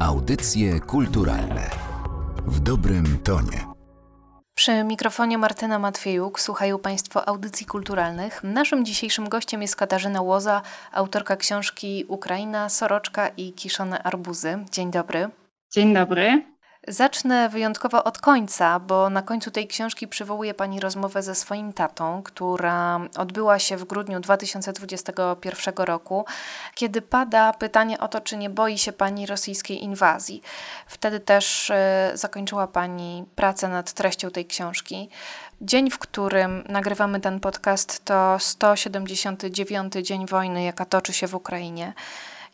Audycje kulturalne w dobrym tonie. Przy mikrofonie Martyna Matwiejuk słuchają Państwo audycji kulturalnych. Naszym dzisiejszym gościem jest Katarzyna Łoza, autorka książki Ukraina, Soroczka i Kiszone Arbuzy. Dzień dobry. Dzień dobry. Zacznę wyjątkowo od końca, bo na końcu tej książki przywołuje Pani rozmowę ze swoim tatą, która odbyła się w grudniu 2021 roku, kiedy pada pytanie o to, czy nie boi się Pani rosyjskiej inwazji. Wtedy też y, zakończyła Pani pracę nad treścią tej książki. Dzień, w którym nagrywamy ten podcast, to 179 dzień wojny, jaka toczy się w Ukrainie.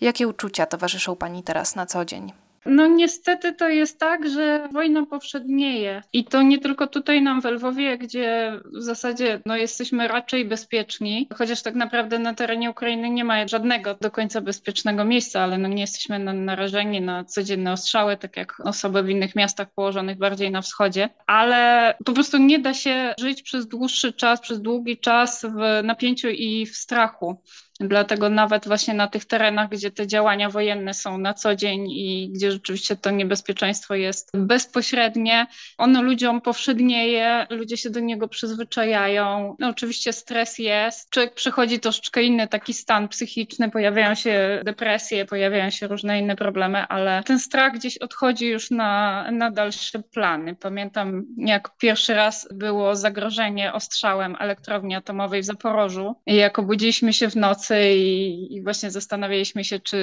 Jakie uczucia towarzyszą Pani teraz na co dzień? No niestety to jest tak, że wojna powszednieje i to nie tylko tutaj nam w Lwowie, gdzie w zasadzie no, jesteśmy raczej bezpieczni, chociaż tak naprawdę na terenie Ukrainy nie ma żadnego do końca bezpiecznego miejsca, ale no, nie jesteśmy narażeni na codzienne ostrzały, tak jak osoby w innych miastach położonych bardziej na wschodzie, ale po prostu nie da się żyć przez dłuższy czas, przez długi czas w napięciu i w strachu. Dlatego nawet właśnie na tych terenach, gdzie te działania wojenne są na co dzień i gdzie rzeczywiście to niebezpieczeństwo jest bezpośrednie, ono ludziom powszednieje, ludzie się do niego przyzwyczajają. No oczywiście stres jest, człowiek przechodzi troszeczkę inny taki stan psychiczny, pojawiają się depresje, pojawiają się różne inne problemy, ale ten strach gdzieś odchodzi już na, na dalsze plany. Pamiętam, jak pierwszy raz było zagrożenie ostrzałem elektrowni atomowej w Zaporożu i jak obudziliśmy się w nocy, i, i właśnie zastanawialiśmy się, czy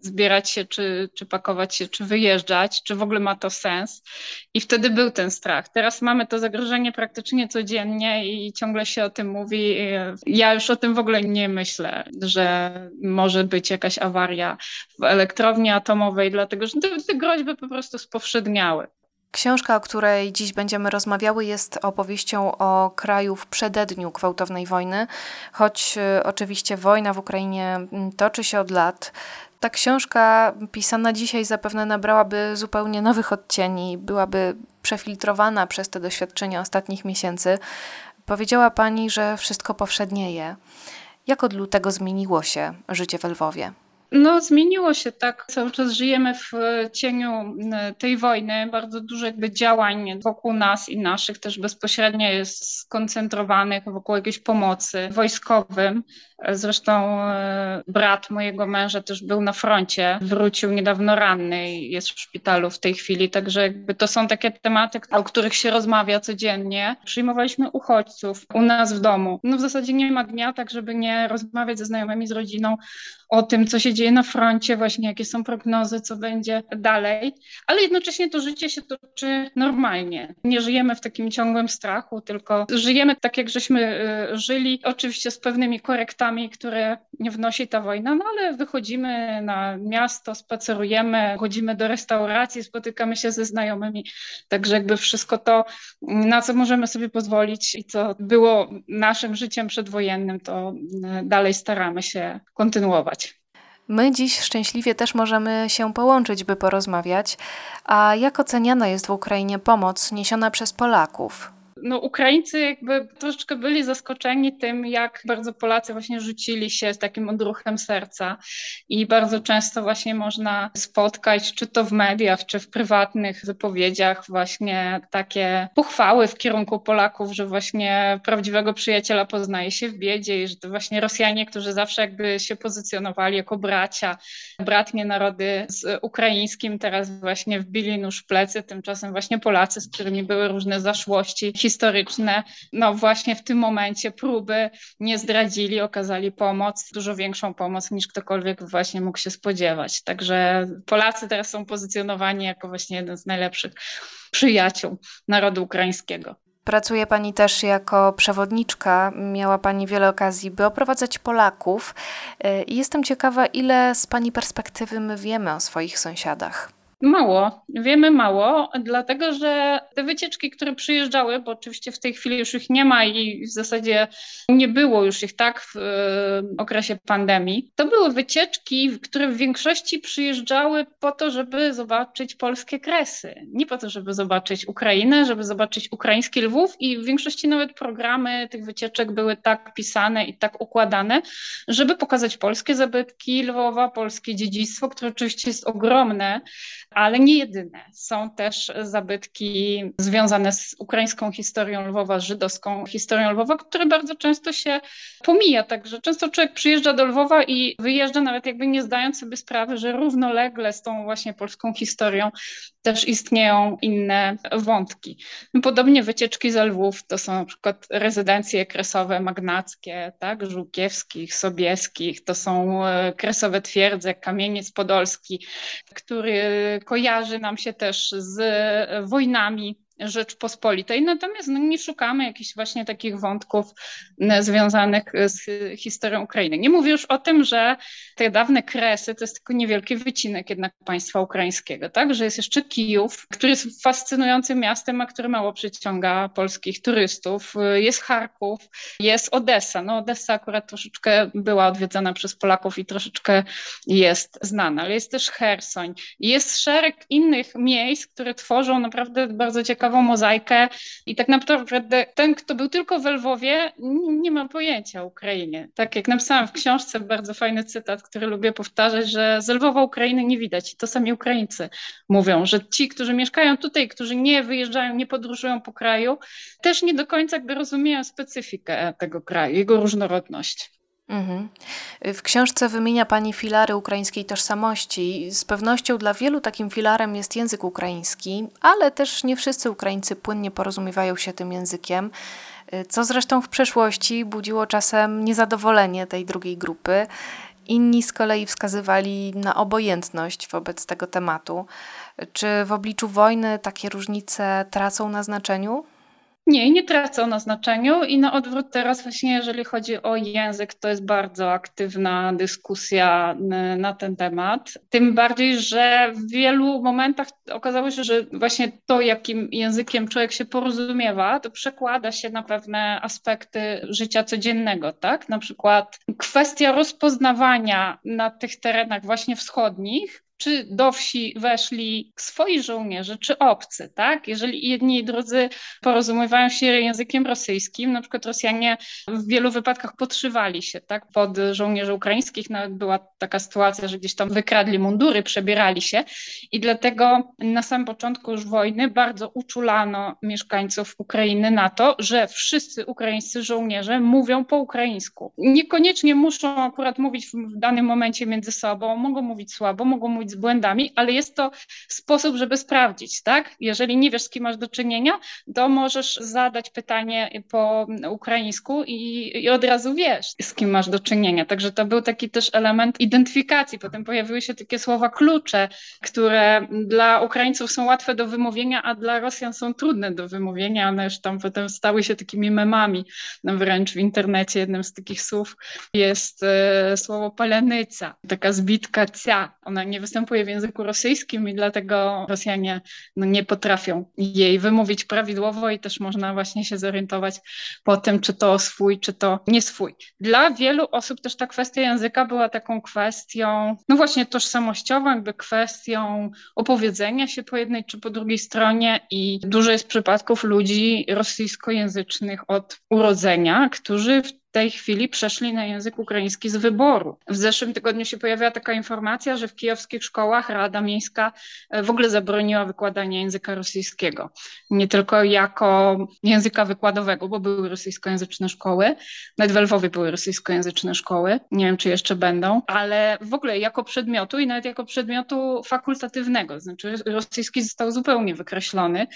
zbierać się, czy, czy pakować się, czy wyjeżdżać, czy w ogóle ma to sens. I wtedy był ten strach. Teraz mamy to zagrożenie praktycznie codziennie i ciągle się o tym mówi. Ja już o tym w ogóle nie myślę, że może być jakaś awaria w elektrowni atomowej, dlatego że te, te groźby po prostu spowszedniały. Książka, o której dziś będziemy rozmawiały, jest opowieścią o kraju w przededniu gwałtownej wojny, choć y, oczywiście wojna w Ukrainie mm, toczy się od lat. Ta książka pisana dzisiaj zapewne nabrałaby zupełnie nowych odcieni, byłaby przefiltrowana przez te doświadczenia ostatnich miesięcy. Powiedziała Pani, że wszystko powszednieje. Jak od lutego zmieniło się życie w Lwowie? No, zmieniło się tak. Cały czas żyjemy w cieniu tej wojny. Bardzo dużo jakby działań wokół nas i naszych też bezpośrednio jest skoncentrowanych wokół jakiejś pomocy wojskowym. Zresztą e, brat mojego męża też był na froncie, wrócił niedawno ranny i jest w szpitalu w tej chwili, także jakby to są takie tematy, o których się rozmawia codziennie. Przyjmowaliśmy uchodźców u nas w domu. No w zasadzie nie ma dnia tak, żeby nie rozmawiać ze znajomymi, z rodziną o tym, co się dzieje na froncie, właśnie jakie są prognozy, co będzie dalej, ale jednocześnie to życie się toczy normalnie. Nie żyjemy w takim ciągłym strachu, tylko żyjemy tak, jak żeśmy e, żyli, oczywiście z pewnymi korektami, które wnosi ta wojna, no ale wychodzimy na miasto, spacerujemy, chodzimy do restauracji, spotykamy się ze znajomymi, także jakby wszystko to, na co możemy sobie pozwolić i co było naszym życiem przedwojennym, to e, dalej staramy się kontynuować. My dziś szczęśliwie też możemy się połączyć, by porozmawiać. A jak oceniana jest w Ukrainie pomoc niesiona przez Polaków? No Ukraińcy jakby troszeczkę byli zaskoczeni tym, jak bardzo Polacy właśnie rzucili się z takim odruchem serca i bardzo często właśnie można spotkać, czy to w mediach, czy w prywatnych wypowiedziach właśnie takie pochwały w kierunku Polaków, że właśnie prawdziwego przyjaciela poznaje się w biedzie i że to właśnie Rosjanie, którzy zawsze jakby się pozycjonowali jako bracia, bratnie narody z ukraińskim, teraz właśnie wbili nóż w plecy, tymczasem właśnie Polacy, z którymi były różne zaszłości historyczne, no właśnie w tym momencie próby nie zdradzili, okazali pomoc, dużo większą pomoc niż ktokolwiek właśnie mógł się spodziewać. Także Polacy teraz są pozycjonowani jako właśnie jeden z najlepszych przyjaciół narodu ukraińskiego. Pracuje Pani też jako przewodniczka. Miała Pani wiele okazji, by oprowadzać Polaków. I jestem ciekawa, ile z Pani perspektywy my wiemy o swoich sąsiadach. Mało, wiemy mało, dlatego że te wycieczki, które przyjeżdżały, bo oczywiście w tej chwili już ich nie ma i w zasadzie nie było już ich tak w okresie pandemii, to były wycieczki, które w większości przyjeżdżały po to, żeby zobaczyć polskie kresy. Nie po to, żeby zobaczyć Ukrainę, żeby zobaczyć ukraiński Lwów i w większości nawet programy tych wycieczek były tak pisane i tak układane, żeby pokazać polskie zabytki Lwowa, polskie dziedzictwo, które oczywiście jest ogromne, ale nie jedyne. Są też zabytki związane z ukraińską historią Lwowa, żydowską historią Lwowa, które bardzo często się pomija. Także często człowiek przyjeżdża do Lwowa i wyjeżdża nawet jakby nie zdając sobie sprawy, że równolegle z tą właśnie polską historią też istnieją inne wątki. Podobnie wycieczki ze Lwów to są na przykład rezydencje kresowe magnackie, tak, Żółkiewskich, Sobieskich, to są e, kresowe twierdze, Kamieniec Podolski, który kojarzy nam się też z wojnami Rzeczpospolitej. Natomiast no, nie szukamy jakichś właśnie takich wątków związanych z historią Ukrainy. Nie mówię już o tym, że te dawne Kresy to jest tylko niewielki wycinek jednak państwa ukraińskiego, tak? Że jest jeszcze Kijów, który jest fascynującym miastem, a który mało przyciąga polskich turystów. Jest Charków, jest Odessa. No Odessa akurat troszeczkę była odwiedzana przez Polaków i troszeczkę jest znana, ale jest też Hersoń. Jest szereg innych miejsc, które tworzą naprawdę bardzo ciekawe ciekawą mozaikę i tak naprawdę ten, kto był tylko w Lwowie, nie ma pojęcia o Ukrainie. Tak jak napisałam w książce, bardzo fajny cytat, który lubię powtarzać, że z Lwowa Ukrainy nie widać. I to sami Ukraińcy mówią, że ci, którzy mieszkają tutaj, którzy nie wyjeżdżają, nie podróżują po kraju, też nie do końca jakby rozumieją specyfikę tego kraju, jego różnorodność. Mhm. W książce wymienia Pani filary ukraińskiej tożsamości. Z pewnością dla wielu takim filarem jest język ukraiński, ale też nie wszyscy Ukraińcy płynnie porozumiewają się tym językiem, co zresztą w przeszłości budziło czasem niezadowolenie tej drugiej grupy. Inni z kolei wskazywali na obojętność wobec tego tematu. Czy w obliczu wojny takie różnice tracą na znaczeniu? Nie, nie tracą na znaczeniu i na odwrót teraz właśnie jeżeli chodzi o język, to jest bardzo aktywna dyskusja na ten temat. Tym bardziej, że w wielu momentach okazało się, że właśnie to, jakim językiem człowiek się porozumiewa, to przekłada się na pewne aspekty życia codziennego, tak? Na przykład kwestia rozpoznawania na tych terenach właśnie wschodnich, czy do wsi weszli swoi żołnierze, czy obcy, tak? Jeżeli jedni i drudzy porozumiewają się językiem rosyjskim, na przykład Rosjanie w wielu wypadkach podszywali się, tak? Pod żołnierzy ukraińskich nawet była taka sytuacja, że gdzieś tam wykradli mundury, przebierali się i dlatego na samym początku już wojny bardzo uczulano mieszkańców Ukrainy na to, że wszyscy ukraińscy żołnierze mówią po ukraińsku. Niekoniecznie muszą akurat mówić w danym momencie między sobą, mogą mówić słabo, mogą mówić z błędami, ale jest to sposób, żeby sprawdzić, tak? Jeżeli nie wiesz, z kim masz do czynienia, to możesz zadać pytanie po ukraińsku i, i od razu wiesz, z kim masz do czynienia. Także to był taki też element identyfikacji. Potem pojawiły się takie słowa klucze, które dla Ukraińców są łatwe do wymówienia, a dla Rosjan są trudne do wymówienia. One już tam potem stały się takimi memami. No wręcz w internecie jednym z takich słów jest e, słowo palenyca, taka zbitka cia. Ona nie występuje występuje w języku rosyjskim i dlatego Rosjanie no, nie potrafią jej wymówić prawidłowo i też można właśnie się zorientować po tym, czy to swój, czy to nie swój. Dla wielu osób też ta kwestia języka była taką kwestią, no właśnie tożsamościową, jakby kwestią opowiedzenia się po jednej czy po drugiej stronie i dużo jest przypadków ludzi rosyjskojęzycznych od urodzenia, którzy w tej chwili przeszli na język ukraiński z wyboru. W zeszłym tygodniu się pojawiła taka informacja, że w kijowskich szkołach Rada Miejska e, w ogóle zabroniła wykładania języka rosyjskiego. Nie tylko jako języka wykładowego, bo były rosyjskojęzyczne szkoły, nawet w Lwowie były rosyjskojęzyczne szkoły, nie wiem czy jeszcze będą, ale w ogóle jako przedmiotu i nawet jako przedmiotu fakultatywnego, znaczy rosyjski został zupełnie wykreślony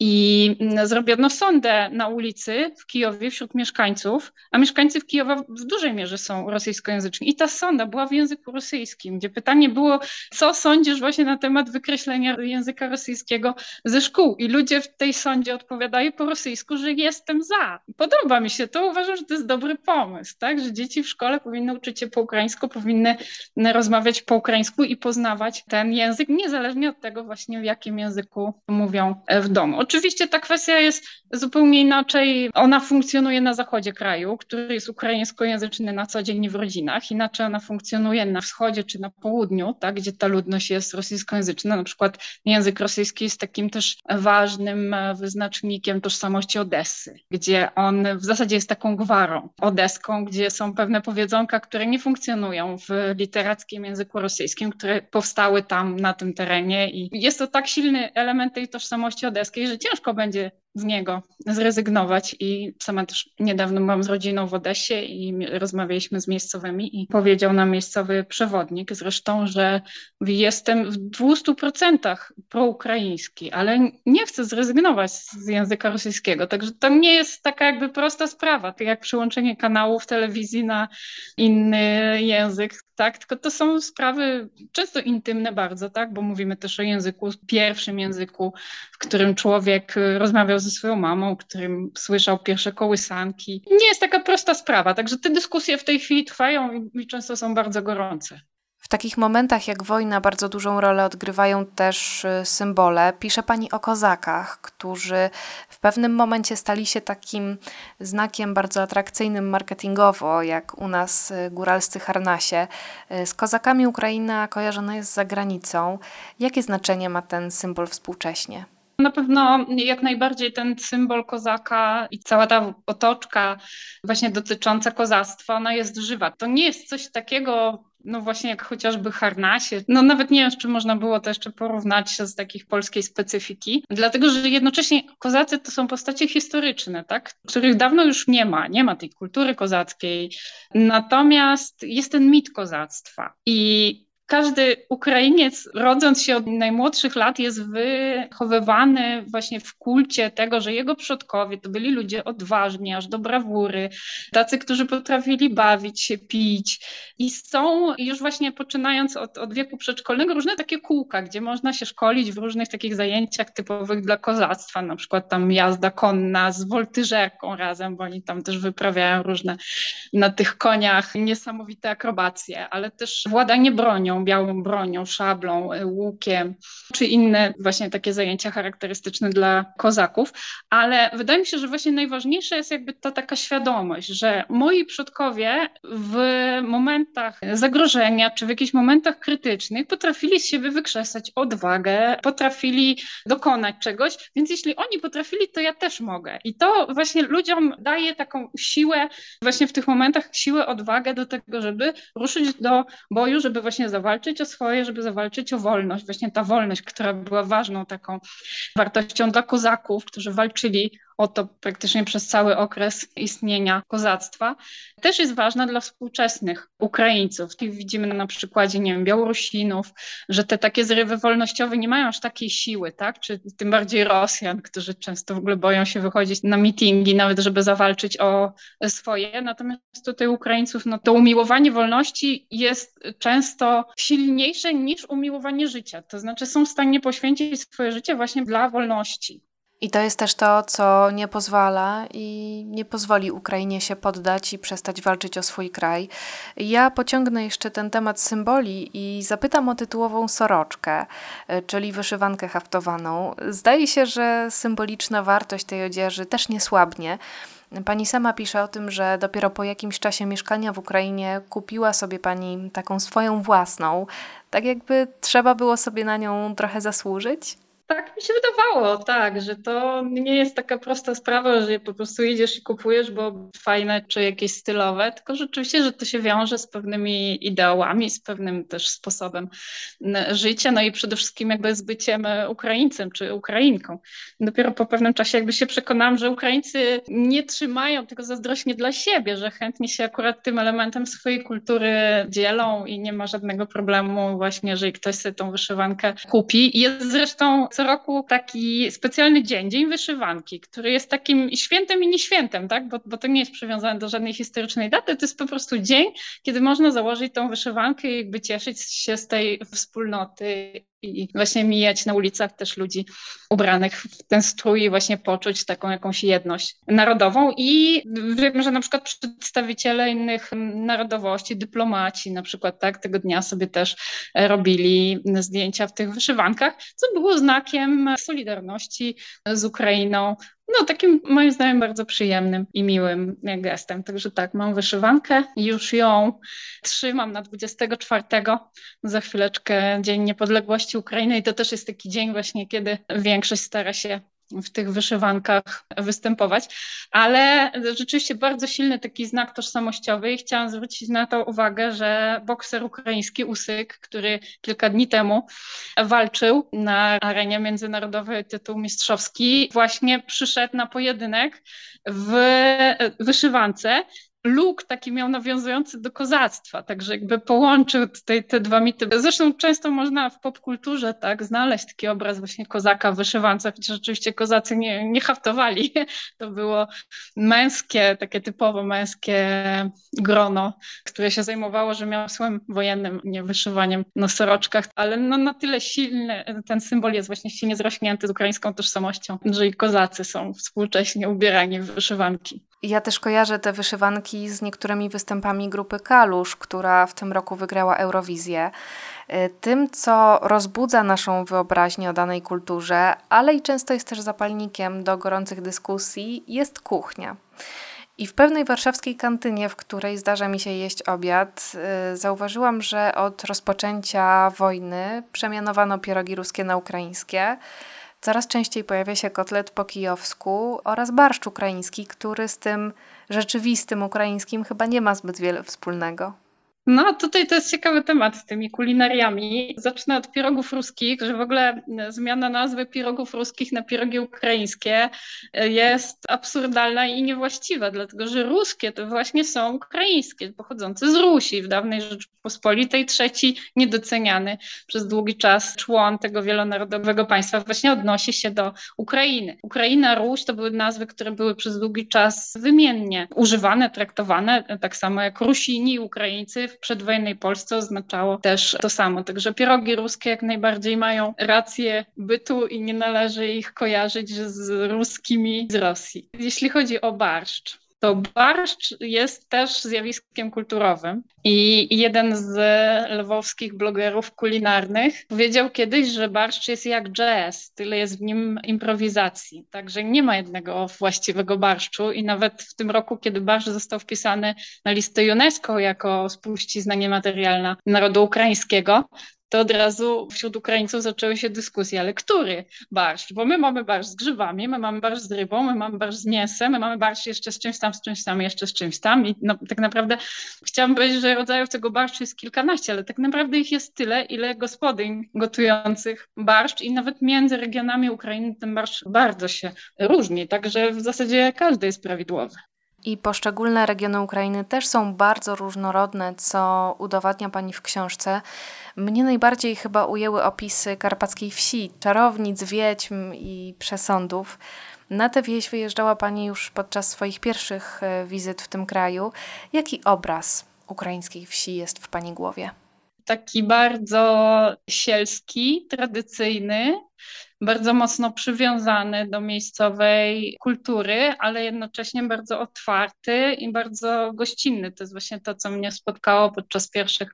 I mm, zrobiono sondę na ulicy w Kijowie wśród mieszkańców, a mieszkańcy w Kijowa w dużej mierze są rosyjskojęzyczni. I ta sonda była w języku rosyjskim, gdzie pytanie było, co sądzisz właśnie na temat wykreślenia języka rosyjskiego ze szkół? I ludzie w tej sądzie odpowiadają po rosyjsku, że jestem za. Podoba mi się to, uważam, że to jest dobry pomysł, tak? że dzieci w szkole powinny uczyć się po ukraińsku, powinny rozmawiać po ukraińsku i poznawać ten język, niezależnie od tego właśnie w jakim języku mówią w domu. Oczywiście ta kwestia jest zupełnie inaczej. Ona funkcjonuje na zachodzie kraju, który jest ukraińskojęzyczny na co dzień w rodzinach. Inaczej ona funkcjonuje na wschodzie czy na południu, tak, gdzie ta ludność jest rosyjskojęzyczna. Na przykład język rosyjski jest takim też ważnym e, wyznacznikiem tożsamości Odessy, gdzie on w zasadzie jest taką gwarą odeską, gdzie są pewne powiedzonka, które nie funkcjonują w literackim języku rosyjskim, które powstały tam na tym terenie i jest to tak silny element tej tożsamości odeskiej, że ciężko będzie z niego zrezygnować. I sama też niedawno byłam z rodziną w Odessie i rozmawialiśmy z miejscowymi i powiedział nam miejscowy przewodnik zresztą, że jestem w 200% proukraiński, ale nie chcę zrezygnować z języka rosyjskiego, także to nie jest taka jakby prosta sprawa, tak jak przyłączenie kanału w telewizji na inny język, tak, tylko to są sprawy często intymne bardzo, tak, bo mówimy też o języku, pierwszym języku, w którym człowiek rozmawiał ze swoją mamą, którym słyszał pierwsze kołysanki. Nie jest taka prosta sprawa, także te dyskusje w tej chwili trwają i, i często są bardzo gorące. W takich momentach jak wojna bardzo dużą rolę odgrywają też y, symbole. Pisze pani o kozakach, którzy w pewnym momencie stali się takim znakiem bardzo atrakcyjnym marketingowo, jak u nas y, góralscy harnasie. Y, z kozakami Ukraina kojarzona jest za granicą. Jakie znaczenie ma ten symbol współcześnie? Na pewno jak najbardziej ten symbol kozaka i cała ta otoczka właśnie dotycząca kozactwa, ona jest żywa. To nie jest coś takiego, no właśnie jak chociażby harnasie. No nawet nie wiem, czy można było to jeszcze porównać z takich polskiej specyfiki, dlatego że jednocześnie kozacy to są postacie historyczne, tak, których dawno już nie ma, nie ma tej kultury kozackiej. Natomiast jest ten mit kozactwa i każdy Ukrainiec, rodząc się od najmłodszych lat, jest wychowywany właśnie w kulcie tego, że jego przodkowie to byli ludzie odważni, aż do brawury, tacy, którzy potrafili bawić się, pić. I są już właśnie poczynając od, od wieku przedszkolnego różne takie kółka, gdzie można się szkolić w różnych takich zajęciach typowych dla kozactwa, na przykład tam jazda konna z woltyżerką razem, bo oni tam też wyprawiają różne na tych koniach niesamowite akrobacje, ale też władanie bronią białą bronią, szablą, y, łukiem, czy inne właśnie takie zajęcia charakterystyczne dla kozaków. Ale wydaje mi się, że właśnie najważniejsza jest jakby ta taka świadomość, że moi przodkowie w momentach zagrożenia, czy w jakichś momentach krytycznych potrafili z siebie wykrzesać odwagę, potrafili dokonać czegoś, więc jeśli oni potrafili, to ja też mogę. I to właśnie ludziom daje taką siłę, właśnie w tych momentach siłę, odwagę do tego, żeby ruszyć do boju, żeby właśnie zawalczyć zawalczyć o swoje, żeby zawalczyć o wolność. Właśnie ta wolność, która była ważną taką wartością dla kozaków, którzy walczyli o to praktycznie przez cały okres istnienia kozactwa, też jest ważna dla współczesnych Ukraińców. I widzimy na przykładzie, nie wiem, Białorusinów, że te takie zrywy wolnościowe nie mają aż takiej siły, tak? Czy tym bardziej Rosjan, którzy często w ogóle boją się wychodzić na mitingi, nawet żeby zawalczyć o swoje. Natomiast tutaj Ukraińców, no to umiłowanie wolności jest często silniejsze niż umiłowanie życia. To znaczy są w stanie poświęcić swoje życie właśnie dla wolności. I to jest też to, co nie pozwala i nie pozwoli Ukrainie się poddać i przestać walczyć o swój kraj. Ja pociągnę jeszcze ten temat symboli i zapytam o tytułową soroczkę, e, czyli wyszywankę haftowaną. Zdaje się, że symboliczna wartość tej odzieży też nie słabnie. Pani sama pisze o tym, że dopiero po jakimś czasie mieszkania w Ukrainie kupiła sobie pani taką swoją własną, tak jakby trzeba było sobie na nią trochę zasłużyć. Tak mi się wydawało, tak, że to nie jest taka prosta sprawa, że po prostu idziesz i kupujesz, bo fajne czy jakieś stylowe, tylko rzeczywiście, że to się wiąże z pewnymi ideałami, z pewnym też sposobem życia, no i przede wszystkim jakby z byciem Ukraińcem czy Ukrainką. Dopiero po pewnym czasie jakby się przekonałam, że Ukraińcy nie trzymają tego zazdrośnie dla siebie, że chętnie się akurat tym elementem swojej kultury dzielą i nie ma żadnego problemu właśnie, jeżeli ktoś sobie tą wyszywankę kupi. Jest zresztą co roku taki specjalny dzień, Dzień Wyszywanki, który jest takim świętem i nieświętem, tak? bo, bo to nie jest przywiązane do żadnej historycznej daty, to jest po prostu dzień, kiedy można założyć tą wyszywankę i jakby cieszyć się z tej wspólnoty i właśnie mijać na ulicach też ludzi ubranych w ten strój i właśnie poczuć taką jakąś jedność narodową. I wiem, że na przykład przedstawiciele innych narodowości, dyplomaci na przykład tak, tego dnia sobie też robili zdjęcia w tych wyszywankach, co było znakiem solidarności z Ukrainą, no, takim moim zdaniem bardzo przyjemnym i miłym gestem. Także tak, mam wyszywankę, już ją trzymam na 24. Za chwileczkę Dzień Niepodległości Ukrainy i to też jest taki dzień właśnie, kiedy większość stara się w tych wyszywankach występować, ale rzeczywiście bardzo silny taki znak tożsamościowy i chciałam zwrócić na to uwagę, że bokser ukraiński Usyk, który kilka dni temu walczył na arenie międzynarodowej tytuł mistrzowski, właśnie przyszedł na pojedynek w wyszywance luk taki miał nawiązujący do kozactwa, także jakby połączył tutaj te dwa mity. Zresztą często można w popkulturze tak znaleźć taki obraz właśnie kozaka w wyszywance, chociaż oczywiście kozacy nie, nie haftowali. To było męskie, takie typowo męskie grono, które się zajmowało rzemiosłem wojennym, nie wyszywaniem na soroczkach, ale no na tyle silny ten symbol jest właśnie silnie zrośnięty z ukraińską tożsamością, że i kozacy są współcześnie ubierani w wyszywanki. Ja też kojarzę te wyszywanki z niektórymi występami grupy Kalusz, która w tym roku wygrała Eurowizję. Y, tym, co rozbudza naszą wyobraźnię o danej kulturze, ale i często jest też zapalnikiem do gorących dyskusji, jest kuchnia. I w pewnej warszawskiej kantynie, w której zdarza mi się jeść obiad, yy, zauważyłam, że od rozpoczęcia wojny przemianowano pierogi ruskie na ukraińskie. Coraz częściej pojawia się kotlet po kijowsku oraz barszcz ukraiński, który z tym rzeczywistym ukraińskim chyba nie ma zbyt wiele wspólnego. No, tutaj to jest ciekawy temat z tymi kulinariami. Zacznę od pierogów ruskich, że w ogóle zmiana nazwy pierogów ruskich na pierogi ukraińskie jest absurdalna i niewłaściwa, dlatego że ruskie to właśnie są ukraińskie, pochodzące z Rusi w dawnej Rzeczypospolitej, trzeci niedoceniany przez długi czas człon tego wielonarodowego państwa właśnie odnosi się do Ukrainy. Ukraina, Ruś to były nazwy, które były przez długi czas wymiennie używane, traktowane, tak samo jak Rusini, Ukraińcy w przedwojennej Polsce oznaczało też to samo. Także pierogi ruskie jak najbardziej mają rację bytu i nie należy ich kojarzyć z ruskimi z Rosji. Jeśli chodzi o barszcz, to barszcz jest też zjawiskiem kulturowym. I jeden z lwowskich blogerów kulinarnych powiedział kiedyś, że barszcz jest jak jazz, tyle jest w nim improwizacji. Także nie ma jednego właściwego barszczu i nawet w tym roku, kiedy barszcz został wpisany na listę UNESCO jako spuścizna niematerialna narodu ukraińskiego, to od razu wśród Ukraińców zaczęły się dyskusje, ale który barszcz? Bo my mamy barszcz z grzybami, my mamy barszcz z rybą, my mamy barszcz z mięsem, my mamy barszcz jeszcze z czymś tam, z czymś tam, jeszcze z czymś tam i no, tak naprawdę chciałam powiedzieć, że rodzajów tego barszczu jest kilkanaście, ale tak naprawdę ich jest tyle, ile gospodyń gotujących barszcz i nawet między regionami Ukrainy ten barszcz bardzo się różni, także w zasadzie każdy jest prawidłowy. I poszczególne regiony Ukrainy też są bardzo różnorodne, co udowadnia Pani w książce. Mnie najbardziej chyba ujęły opisy karpackiej wsi, czarownic, wiedźm i przesądów. Na tę wieś wyjeżdżała Pani już podczas swoich pierwszych e, wizyt w tym kraju. Jaki obraz ukraińskiej wsi jest w Pani głowie? Taki bardzo sielski, tradycyjny, bardzo mocno przywiązany do miejscowej kultury, ale jednocześnie bardzo otwarty i bardzo gościnny. To jest właśnie to, co mnie spotkało podczas pierwszych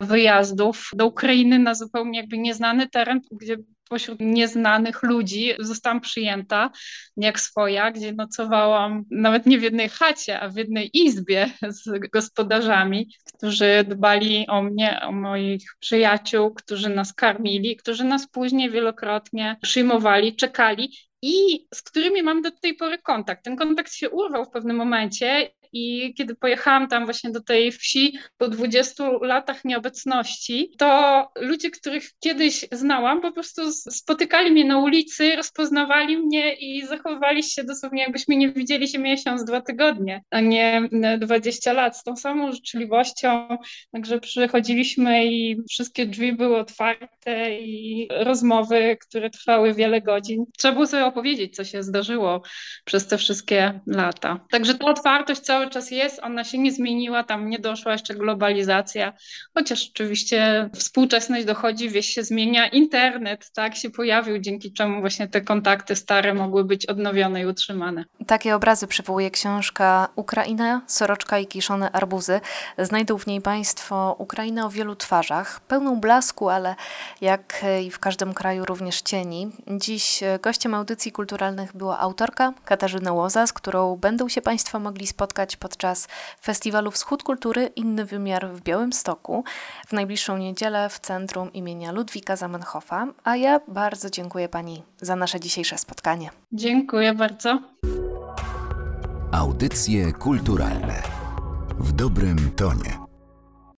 wyjazdów do Ukrainy na zupełnie jakby nieznany teren, gdzie pośród nieznanych ludzi zostałam przyjęta jak swoja, gdzie nocowałam nawet nie w jednej chacie, a w jednej izbie z gospodarzami, którzy dbali o mnie, o moich przyjaciół, którzy nas karmili, którzy nas później wielokrotnie przyjmowali, czekali i z którymi mam do tej pory kontakt. Ten kontakt się urwał w pewnym momencie i kiedy pojechałam tam właśnie do tej wsi po 20 latach nieobecności, to ludzie, których kiedyś znałam, po prostu spotykali mnie na ulicy, rozpoznawali mnie i zachowywali się dosłownie jakbyśmy nie widzieli się miesiąc, dwa tygodnie, a nie 20 lat z tą samą życzliwością. Także przychodziliśmy i wszystkie drzwi były otwarte i rozmowy, które trwały wiele godzin. Trzeba było sobie opowiedzieć, co się zdarzyło przez te wszystkie lata. Także ta otwartość cały czas jest, ona się nie zmieniła, tam nie doszła jeszcze globalizacja, chociaż oczywiście współczesność dochodzi, wieś się zmienia, internet tak się pojawił, dzięki czemu właśnie te kontakty stare mogły być odnowione i utrzymane. Takie obrazy przywołuje książka Ukraina, soroczka i kiszone arbuzy. Znajdą w niej Państwo Ukrainę o wielu twarzach, pełną blasku, ale jak i w każdym kraju również cieni. Dziś gościem audycji kulturalnych była autorka Katarzyna Łoza, z którą będą się Państwo mogli spotkać podczas festiwalu Wschód Kultury Inny Wymiar w Białymstoku w najbliższą niedzielę w centrum imienia Ludwika Zamenhofa. A ja bardzo dziękuję Pani za nasze dzisiejsze spotkanie. Dziękuję bardzo. Audycje kulturalne w dobrym tonie.